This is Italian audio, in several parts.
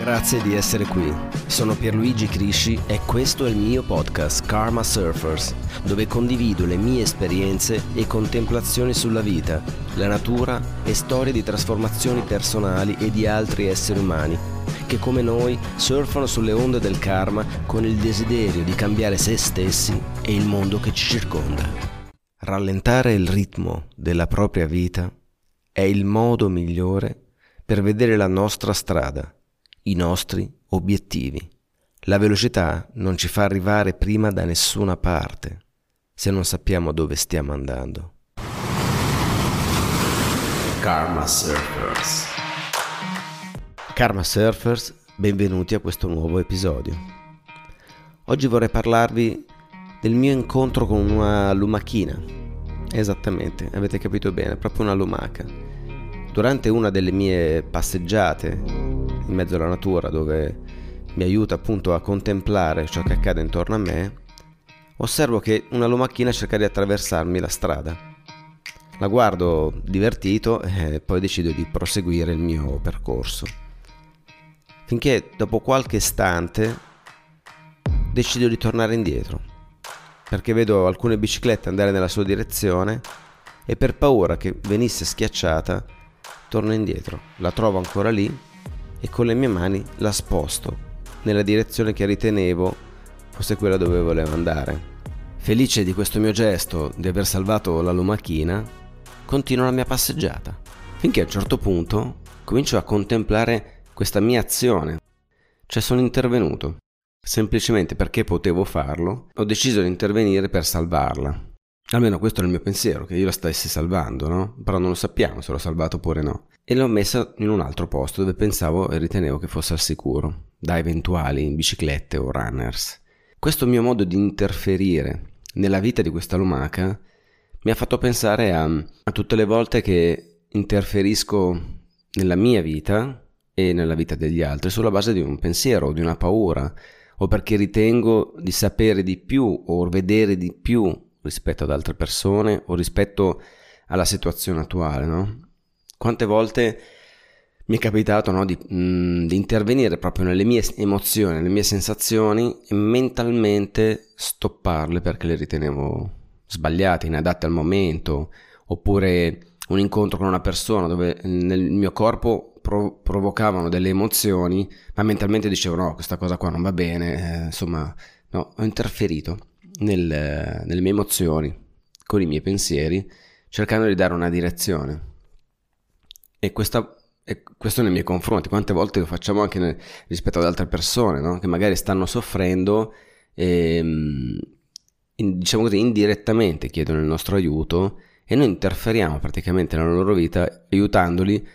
Grazie di essere qui. Sono Pierluigi Crisci e questo è il mio podcast Karma Surfers, dove condivido le mie esperienze e contemplazioni sulla vita, la natura e storie di trasformazioni personali e di altri esseri umani che come noi surfano sulle onde del karma con il desiderio di cambiare se stessi e il mondo che ci circonda. Rallentare il ritmo della propria vita è il modo migliore per vedere la nostra strada, i nostri obiettivi. La velocità non ci fa arrivare prima da nessuna parte se non sappiamo dove stiamo andando. Karma Surfers Karma Surfers, benvenuti a questo nuovo episodio. Oggi vorrei parlarvi del mio incontro con una lumachina. Esattamente, avete capito bene, proprio una lumaca. Durante una delle mie passeggiate in mezzo alla natura dove mi aiuta appunto a contemplare ciò che accade intorno a me, osservo che una lumachina cerca di attraversarmi la strada. La guardo divertito e poi decido di proseguire il mio percorso finché dopo qualche istante decido di tornare indietro, perché vedo alcune biciclette andare nella sua direzione e per paura che venisse schiacciata torno indietro, la trovo ancora lì e con le mie mani la sposto nella direzione che ritenevo fosse quella dove volevo andare. Felice di questo mio gesto, di aver salvato la lumachina, continuo la mia passeggiata, finché a un certo punto comincio a contemplare questa mia azione. Cioè sono intervenuto. Semplicemente perché potevo farlo, ho deciso di intervenire per salvarla. Almeno questo è il mio pensiero, che io la stessi salvando, no? Però non lo sappiamo se l'ho salvato oppure no. E l'ho messa in un altro posto dove pensavo e ritenevo che fosse al sicuro, da eventuali biciclette o runners. Questo mio modo di interferire nella vita di questa lumaca mi ha fatto pensare a, a tutte le volte che interferisco nella mia vita e nella vita degli altri sulla base di un pensiero o di una paura o perché ritengo di sapere di più o vedere di più rispetto ad altre persone o rispetto alla situazione attuale, no? Quante volte mi è capitato no, di, mh, mm, di, intervenire proprio nelle mie emozioni, nelle mie sensazioni e mentalmente stopparle perché le ritenevo sbagliate, inadatte al momento, oppure un incontro con una persona dove nel mio corpo pro- provocavano delle emozioni, ma mentalmente dicevo no, questa cosa qua non va bene, eh, insomma, no, ho interferito nel, nelle mie emozioni, con i miei pensieri, cercando di dare una direzione. E, questa, e questo nei miei confronti, quante volte lo facciamo anche nel, rispetto ad altre persone, no? che magari stanno soffrendo e, ehm, in, diciamo così, indirettamente chiedono il nostro aiuto e noi interferiamo praticamente nella loro vita aiutandoli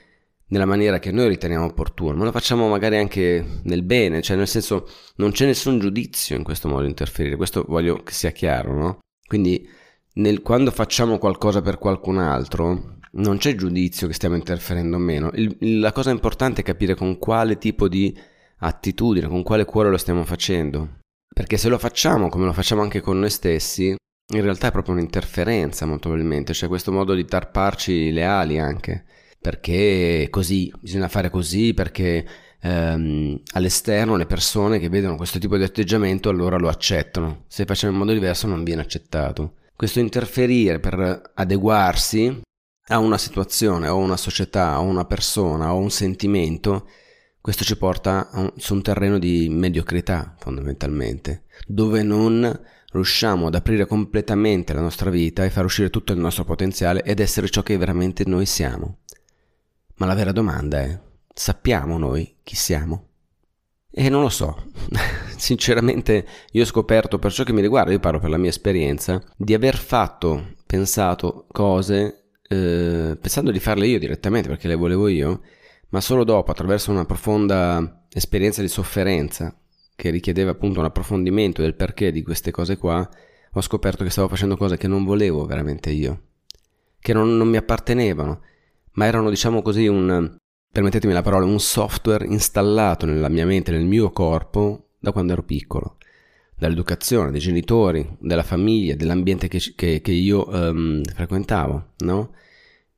nella maniera che noi riteniamo opportuna, ma lo facciamo magari anche nel bene, cioè nel senso non c'è nessun giudizio in questo modo di interferire, questo voglio che sia chiaro, no? Quindi nel, quando facciamo qualcosa per qualcun altro non c'è giudizio che stiamo interferendo o meno, Il, la cosa importante è capire con quale tipo di attitudine, con quale cuore lo stiamo facendo, perché se lo facciamo come lo facciamo anche con noi stessi, in realtà è proprio un'interferenza molto probabilmente, cioè questo modo di tarparci le ali anche perché così, bisogna fare così, perché ehm, all'esterno le persone che vedono questo tipo di atteggiamento allora lo accettano, se facciamo in modo diverso non viene accettato. Questo interferire per adeguarsi a una situazione, o una società, o una persona, o un sentimento, questo ci porta un, su un terreno di mediocrità fondamentalmente, dove non riusciamo ad aprire completamente la nostra vita e far uscire tutto il nostro potenziale ed essere ciò che veramente noi siamo. Ma la vera domanda è, sappiamo noi chi siamo? E non lo so, sinceramente io ho scoperto per ciò che mi riguarda, io parlo per la mia esperienza, di aver fatto, pensato cose, eh, pensando di farle io direttamente perché le volevo io, ma solo dopo, attraverso una profonda esperienza di sofferenza che richiedeva appunto un approfondimento del perché di queste cose qua, ho scoperto che stavo facendo cose che non volevo veramente io, che non, non mi appartenevano ma erano diciamo così un, permettetemi la parola, un software installato nella mia mente, nel mio corpo da quando ero piccolo, dall'educazione, dai genitori, dalla famiglia, dell'ambiente che, che, che io um, frequentavo, no?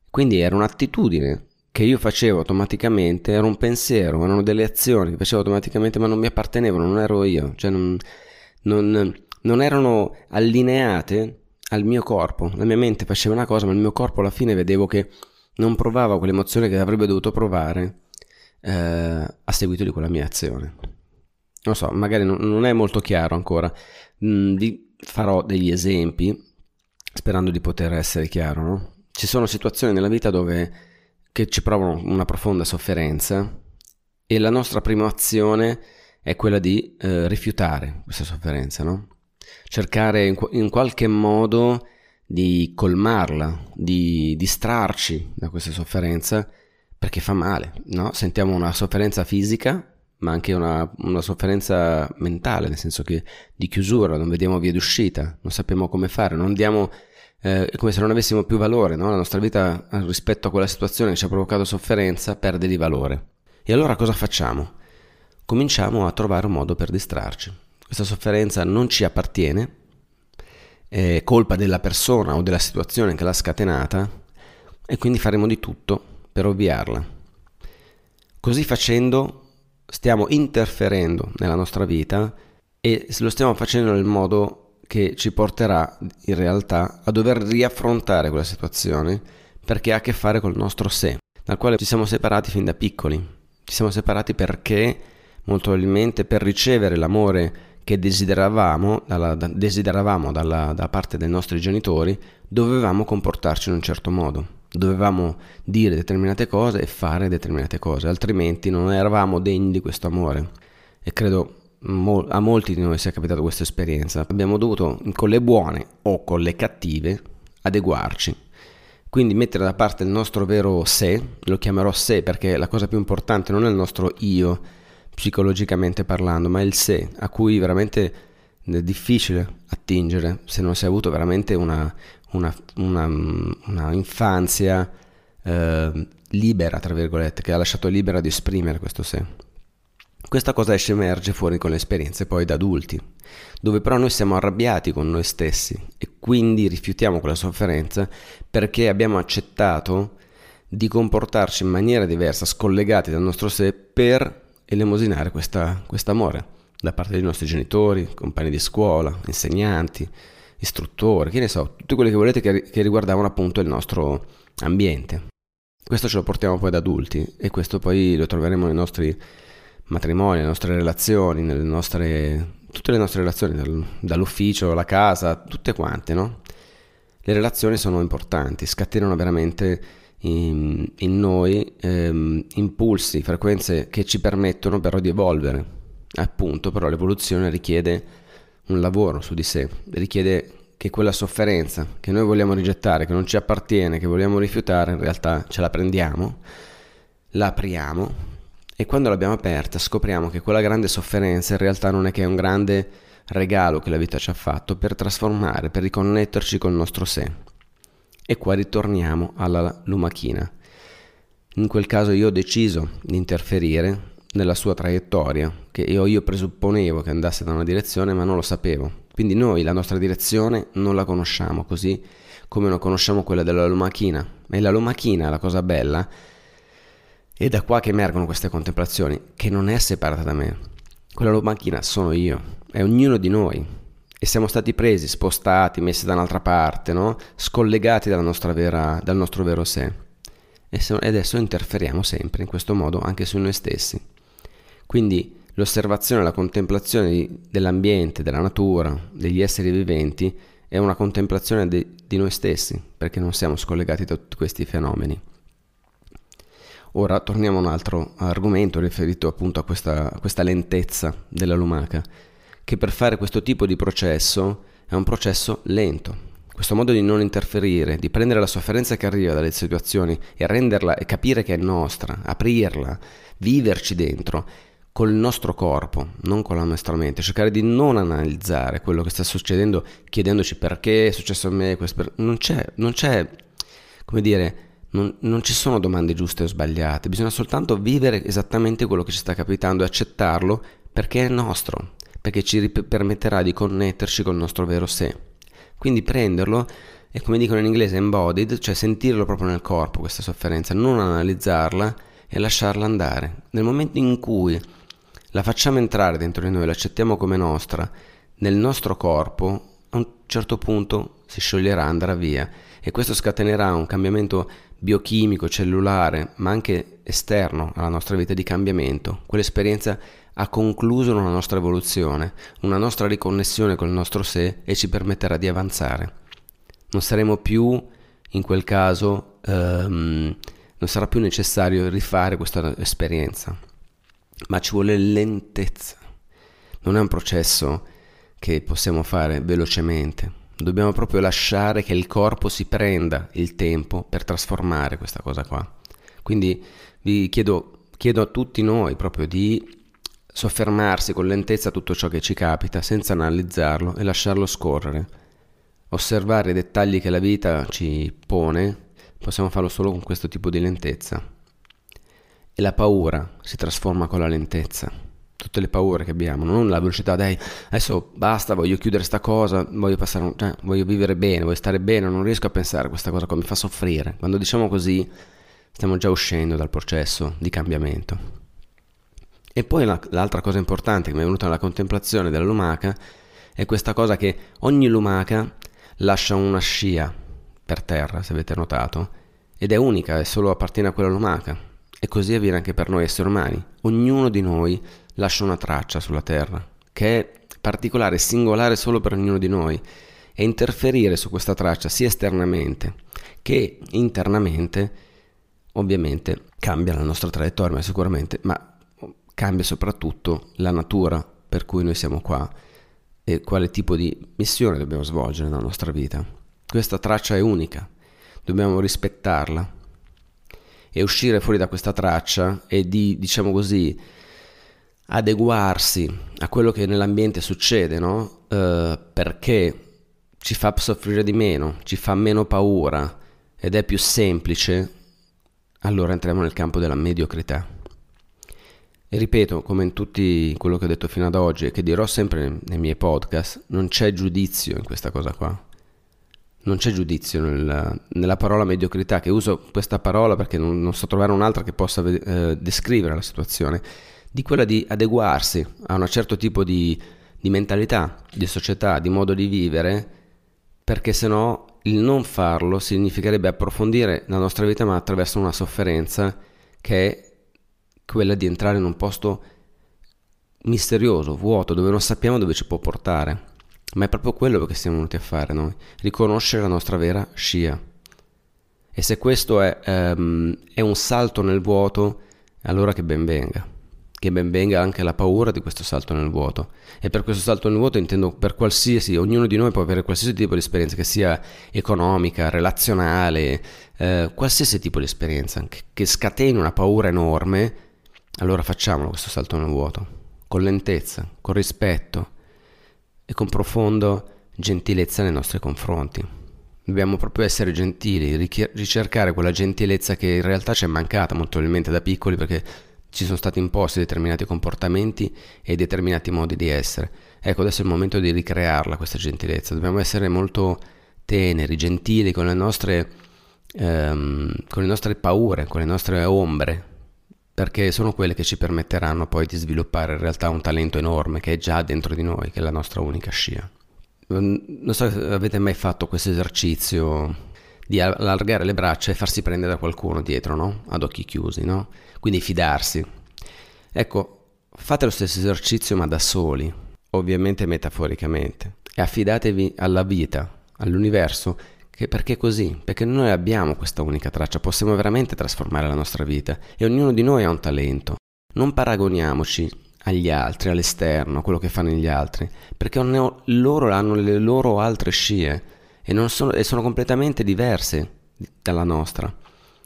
Quindi era un'attitudine che io facevo automaticamente era un pensiero, erano delle azioni che facevo automaticamente ma non mi appartenevano, non ero io, cioè non, non, non erano allineate al mio corpo. La mia mente faceva una cosa ma il mio corpo alla fine vedevo che non provava quell'emozione che avrebbe dovuto provare eh, a seguito di quella mia azione. Non so, magari non, non è molto chiaro ancora. Mm, vi farò degli esempi sperando di poter essere chiaro, no? Ci sono situazioni nella vita dove che ci provano una profonda sofferenza e la nostra prima azione è quella di eh, rifiutare questa sofferenza, no? Cercare in, in, qualche modo di colmarla, di distrarci da questa sofferenza perché fa male, no? Sentiamo una sofferenza fisica, ma anche una, una sofferenza mentale, nel senso che di chiusura, non vediamo via d'uscita, non sappiamo come fare, non diamo eh, come se non avessimo più valore, no? la nostra vita eh, rispetto a quella situazione che ci ha provocato sofferenza perde di valore. E allora cosa facciamo? Cominciamo a trovare un modo per distrarci. Questa sofferenza non ci appartiene, è colpa della persona o della situazione che l'ha scatenata e quindi faremo di tutto per ovviarla. Così facendo stiamo interferendo nella nostra vita e lo stiamo facendo nel modo che ci porterà in realtà a dover riaffrontare quella situazione perché ha a che fare col nostro sé, dal quale ci siamo separati fin da piccoli. Ci siamo separati perché molto probabilmente per ricevere l'amore che desideravamo, dalla, da, desideravamo dalla, da parte dei nostri genitori, dovevamo comportarci in un certo modo. Dovevamo dire determinate cose e fare determinate cose, altrimenti non eravamo degni di questo amore. E credo a molti di noi si è capitato questa esperienza. Abbiamo dovuto, con le buone o con le cattive, adeguarci. Quindi mettere da parte il nostro vero sé, lo chiamerò sé perché la cosa più importante non è il nostro io, psicologicamente parlando, ma il sé, a cui veramente è difficile attingere se non si è avuto veramente una, una, una, una infanzia eh, libera, tra virgolette, che ha lasciato libera di esprimere questo sé. Questa cosa esce emerge fuori con le esperienze poi da adulti, dove però noi siamo arrabbiati con noi stessi e quindi rifiutiamo quella sofferenza perché abbiamo accettato di comportarci in maniera diversa, scollegati dal nostro sé, per elemosinare questo amore da parte dei nostri genitori, compagni di scuola, insegnanti, istruttori, che ne so, tutti quelli che volete che, che riguardavano appunto il nostro ambiente. Questo ce lo portiamo poi da adulti e questo poi lo troveremo nei nostri matrimoni, le nostre relazioni, nelle nostre, tutte le nostre relazioni, dall'ufficio alla casa, tutte quante, no? Le relazioni sono importanti, scatenano veramente in, in noi ehm, impulsi, frequenze che ci permettono però di evolvere. Appunto, però l'evoluzione richiede un lavoro su di sé, richiede che quella sofferenza che noi vogliamo rigettare, che non ci appartiene, che vogliamo rifiutare, in realtà ce la prendiamo, la apriamo e quando l'abbiamo aperta scopriamo che quella grande sofferenza in realtà non è che un grande regalo che la vita ci ha fatto per trasformare, per riconnetterci col nostro sé. E qua ritorniamo alla lumachina. In quel caso io ho deciso di interferire nella sua traiettoria, che io, io presupponevo che andasse da una direzione ma non lo sapevo. Quindi noi la nostra direzione non la conosciamo, così come non conosciamo quella della lumachina. E la lumachina, la cosa bella, è da qua che emergono queste contemplazioni, che non è separata da me. Quella macchina sono io, è ognuno di noi. E siamo stati presi, spostati, messi da un'altra parte, no? scollegati vera, dal nostro vero sé. E, adesso interferiamo sempre in questo modo anche su noi stessi. Quindi l'osservazione, la contemplazione dell'ambiente, della natura, degli esseri viventi è una contemplazione di, di noi stessi, perché non siamo scollegati da tutti questi fenomeni. Ora torniamo a un altro argomento riferito appunto a questa, a questa lentezza della lumaca, che per fare questo tipo di processo è un processo lento. Questo modo di non interferire, di prendere la sofferenza che arriva dalle situazioni e renderla e capire che è nostra, aprirla, viverci dentro col nostro corpo, non con la nostra mente, cercare di non analizzare quello che sta succedendo chiedendoci perché è successo a me, non c'è, non c'è, come dire, non, non, ci sono domande giuste o sbagliate, bisogna soltanto vivere esattamente quello che ci sta capitando e accettarlo perché è nostro, perché ci permetterà di connetterci col nostro vero sé. Quindi prenderlo e come dicono in inglese embodied, cioè sentirlo proprio nel corpo questa sofferenza, non analizzarla e lasciarla andare. Nel momento in cui la facciamo entrare dentro di noi, l'accettiamo come nostra, nel nostro corpo, a un certo punto si scioglierà, andrà via e questo scatenerà un cambiamento biochimico, cellulare, ma anche esterno alla nostra vita di cambiamento. Quell'esperienza ha concluso una nostra evoluzione, una nostra riconnessione con il nostro sé e ci permetterà di avanzare. Non saremo più, in quel caso, ehm, non sarà più necessario rifare questa esperienza, ma ci vuole lentezza. Non è un processo che possiamo fare velocemente. Dobbiamo proprio lasciare che il corpo si prenda il tempo per trasformare questa cosa qua. Quindi vi chiedo, chiedo a tutti noi proprio di soffermarsi con lentezza a tutto ciò che ci capita senza analizzarlo e lasciarlo scorrere. Osservare i dettagli che la vita ci pone, possiamo farlo solo con questo tipo di lentezza. E la paura si trasforma con la lentezza tutte le paure che abbiamo, non la velocità, dai, adesso basta, voglio chiudere sta cosa, voglio, passare, cioè, voglio vivere bene, voglio stare bene, non riesco a pensare a questa cosa qua, mi fa soffrire. Quando diciamo così, stiamo già uscendo dal processo di cambiamento. E poi la, l'altra cosa importante che mi è venuta nella contemplazione della lumaca è questa cosa che ogni lumaca lascia una scia per terra, se avete notato, ed è unica, è solo appartiene a quella lumaca. E così avviene anche per noi esseri umani. Ognuno di noi lascia una traccia sulla Terra, che è particolare, singolare solo per ognuno di noi, e interferire su questa traccia sia esternamente che internamente, ovviamente cambia la nostra traiettoria, sicuramente, ma cambia soprattutto la natura per cui noi siamo qua e quale tipo di missione dobbiamo svolgere nella nostra vita. Questa traccia è unica, dobbiamo rispettarla e uscire fuori da questa traccia e di, diciamo così, adeguarsi a quello che nell'ambiente succede, no? Uh, perché ci fa soffrire di meno, ci fa meno paura ed è più semplice, allora entriamo nel campo della mediocrità. E ripeto, come in tutti quello che ho detto fino ad oggi e che dirò sempre nei miei podcast, non c'è giudizio in questa cosa qua. Non c'è giudizio nel, nella parola mediocrità, che uso questa parola perché non, non so trovare un'altra che possa eh, descrivere la situazione di quella di adeguarsi a un certo tipo di, di mentalità, di società, di modo di vivere, perché se no il non farlo significherebbe approfondire la nostra vita ma attraverso una sofferenza che è quella di entrare in un posto misterioso, vuoto, dove non sappiamo dove ci può portare. Ma è proprio quello che siamo venuti a fare noi, riconoscere la nostra vera scia. E se questo è, um, è un salto nel vuoto, allora che ben venga che ben venga anche la paura di questo salto nel vuoto. E per questo salto nel vuoto intendo per qualsiasi, ognuno di noi può avere qualsiasi tipo di esperienza, che sia economica, relazionale, eh, qualsiasi tipo di esperienza, che, che scateni una paura enorme, allora facciamolo questo salto nel vuoto, con lentezza, con rispetto e con profondo gentilezza nei nostri confronti. Dobbiamo proprio essere gentili, ricercare quella gentilezza che in realtà ci è mancata molto probabilmente da piccoli perché ci sono stati imposti determinati comportamenti e determinati modi di essere. Ecco, adesso è il momento di ricrearla questa gentilezza. Dobbiamo essere molto teneri, gentili con le nostre, ehm, con le nostre paure, con le nostre ombre, perché sono quelle che ci permetteranno poi di sviluppare in realtà un talento enorme che è già dentro di noi, che è la nostra unica scia. Non so se avete mai fatto questo esercizio di allargare le braccia e farsi prendere da qualcuno dietro, no? Ad occhi chiusi, no? Quindi fidarsi. Ecco, fate lo stesso esercizio ma da soli, ovviamente metaforicamente, e affidatevi alla vita, all'universo, che perché così? Perché noi abbiamo questa unica traccia, possiamo veramente trasformare la nostra vita e ognuno di noi ha un talento. Non paragoniamoci agli altri, all'esterno, a quello che fanno gli altri, perché loro hanno le loro altre scie e, sono, e sono completamente diverse dalla nostra.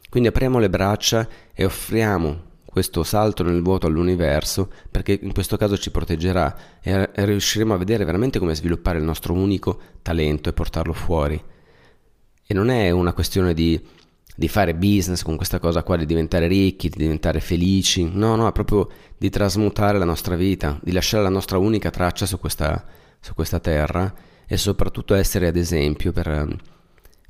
Quindi apriamo le braccia e offriamo questo salto nel vuoto all'universo perché in questo caso ci proteggerà e riusciremo a vedere veramente come sviluppare il nostro unico talento e portarlo fuori. E non è una questione di, di fare business con questa cosa qua, di diventare ricchi, di diventare felici, no, no, è proprio di trasmutare la nostra vita, di lasciare la nostra unica traccia su questa, su questa terra e soprattutto essere ad esempio per,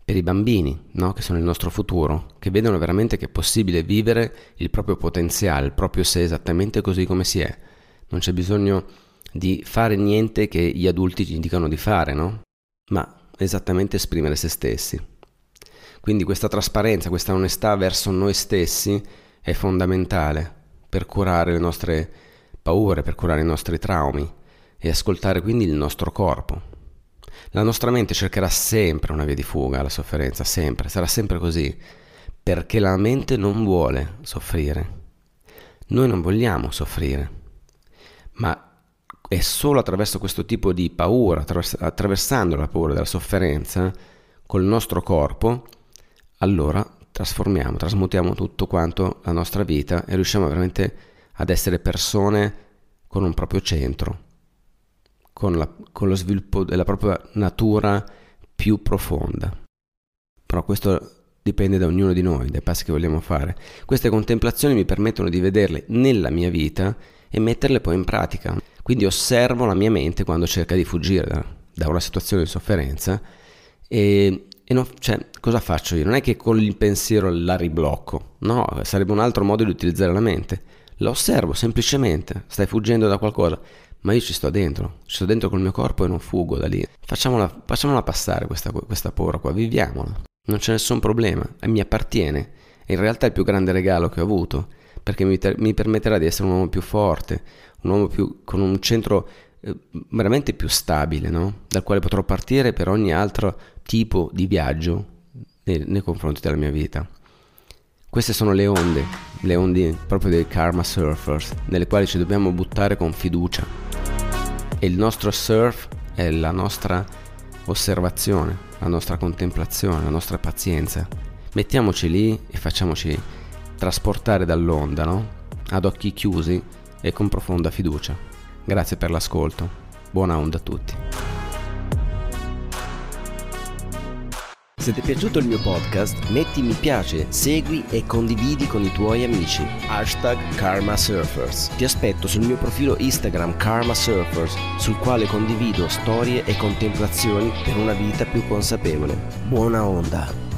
per i bambini, no? che sono il nostro futuro, che vedono veramente che è possibile vivere il proprio potenziale, il proprio sé esattamente così come si è. Non c'è bisogno di fare niente che gli adulti ci dicano di fare, no? Ma esattamente esprimere se stessi. Quindi questa trasparenza, questa onestà verso noi stessi è fondamentale per curare le nostre paure, per curare i nostri traumi e ascoltare quindi il nostro corpo. La nostra mente cercherà sempre una via di fuga alla sofferenza, sempre, sarà sempre così, perché la mente non vuole soffrire. Noi non vogliamo soffrire, ma è solo attraverso questo tipo di paura, attravers- attraversando la paura della sofferenza, col nostro corpo, allora trasformiamo, trasmutiamo tutto quanto la nostra vita e riusciamo veramente ad essere persone con un proprio centro, con, la, con lo sviluppo della propria natura più profonda. Però questo dipende da ognuno di noi, dai passi che vogliamo fare. Queste contemplazioni mi permettono di vederle nella mia vita e metterle poi in pratica. Quindi osservo la mia mente quando cerca di fuggire da, da una situazione di sofferenza e, e non, cioè, cosa faccio io? Non è che con il pensiero la riblocco, no, sarebbe un altro modo di utilizzare la mente. La osservo semplicemente, stai fuggendo da qualcosa, ma io ci sto dentro, ci sto dentro col mio corpo e non fuggo da lì. Facciamola, facciamola passare questa, questa paura qua, viviamola. Non c'è nessun problema, mi appartiene. È in realtà il più grande regalo che ho avuto, perché mi, mi permetterà di essere un uomo più forte, un uomo più, con un centro veramente più stabile, no? dal quale potrò partire per ogni altro tipo di viaggio nei, nei confronti della mia vita. Queste sono le onde, le onde proprio dei karma surfers, nelle quali ci dobbiamo buttare con fiducia. E il nostro surf è la nostra osservazione, la nostra contemplazione, la nostra pazienza. Mettiamoci lì e facciamoci trasportare dall'onda, no? Ad occhi chiusi e con profonda fiducia. Grazie per l'ascolto. Buona onda a tutti. Se ti è piaciuto il mio podcast, metti mi piace, segui e condividi con i tuoi amici. Hashtag Karma Surfers. Ti aspetto sul mio profilo Instagram Karma Surfers, sul quale condivido storie e contemplazioni per una vita più consapevole. Buona onda!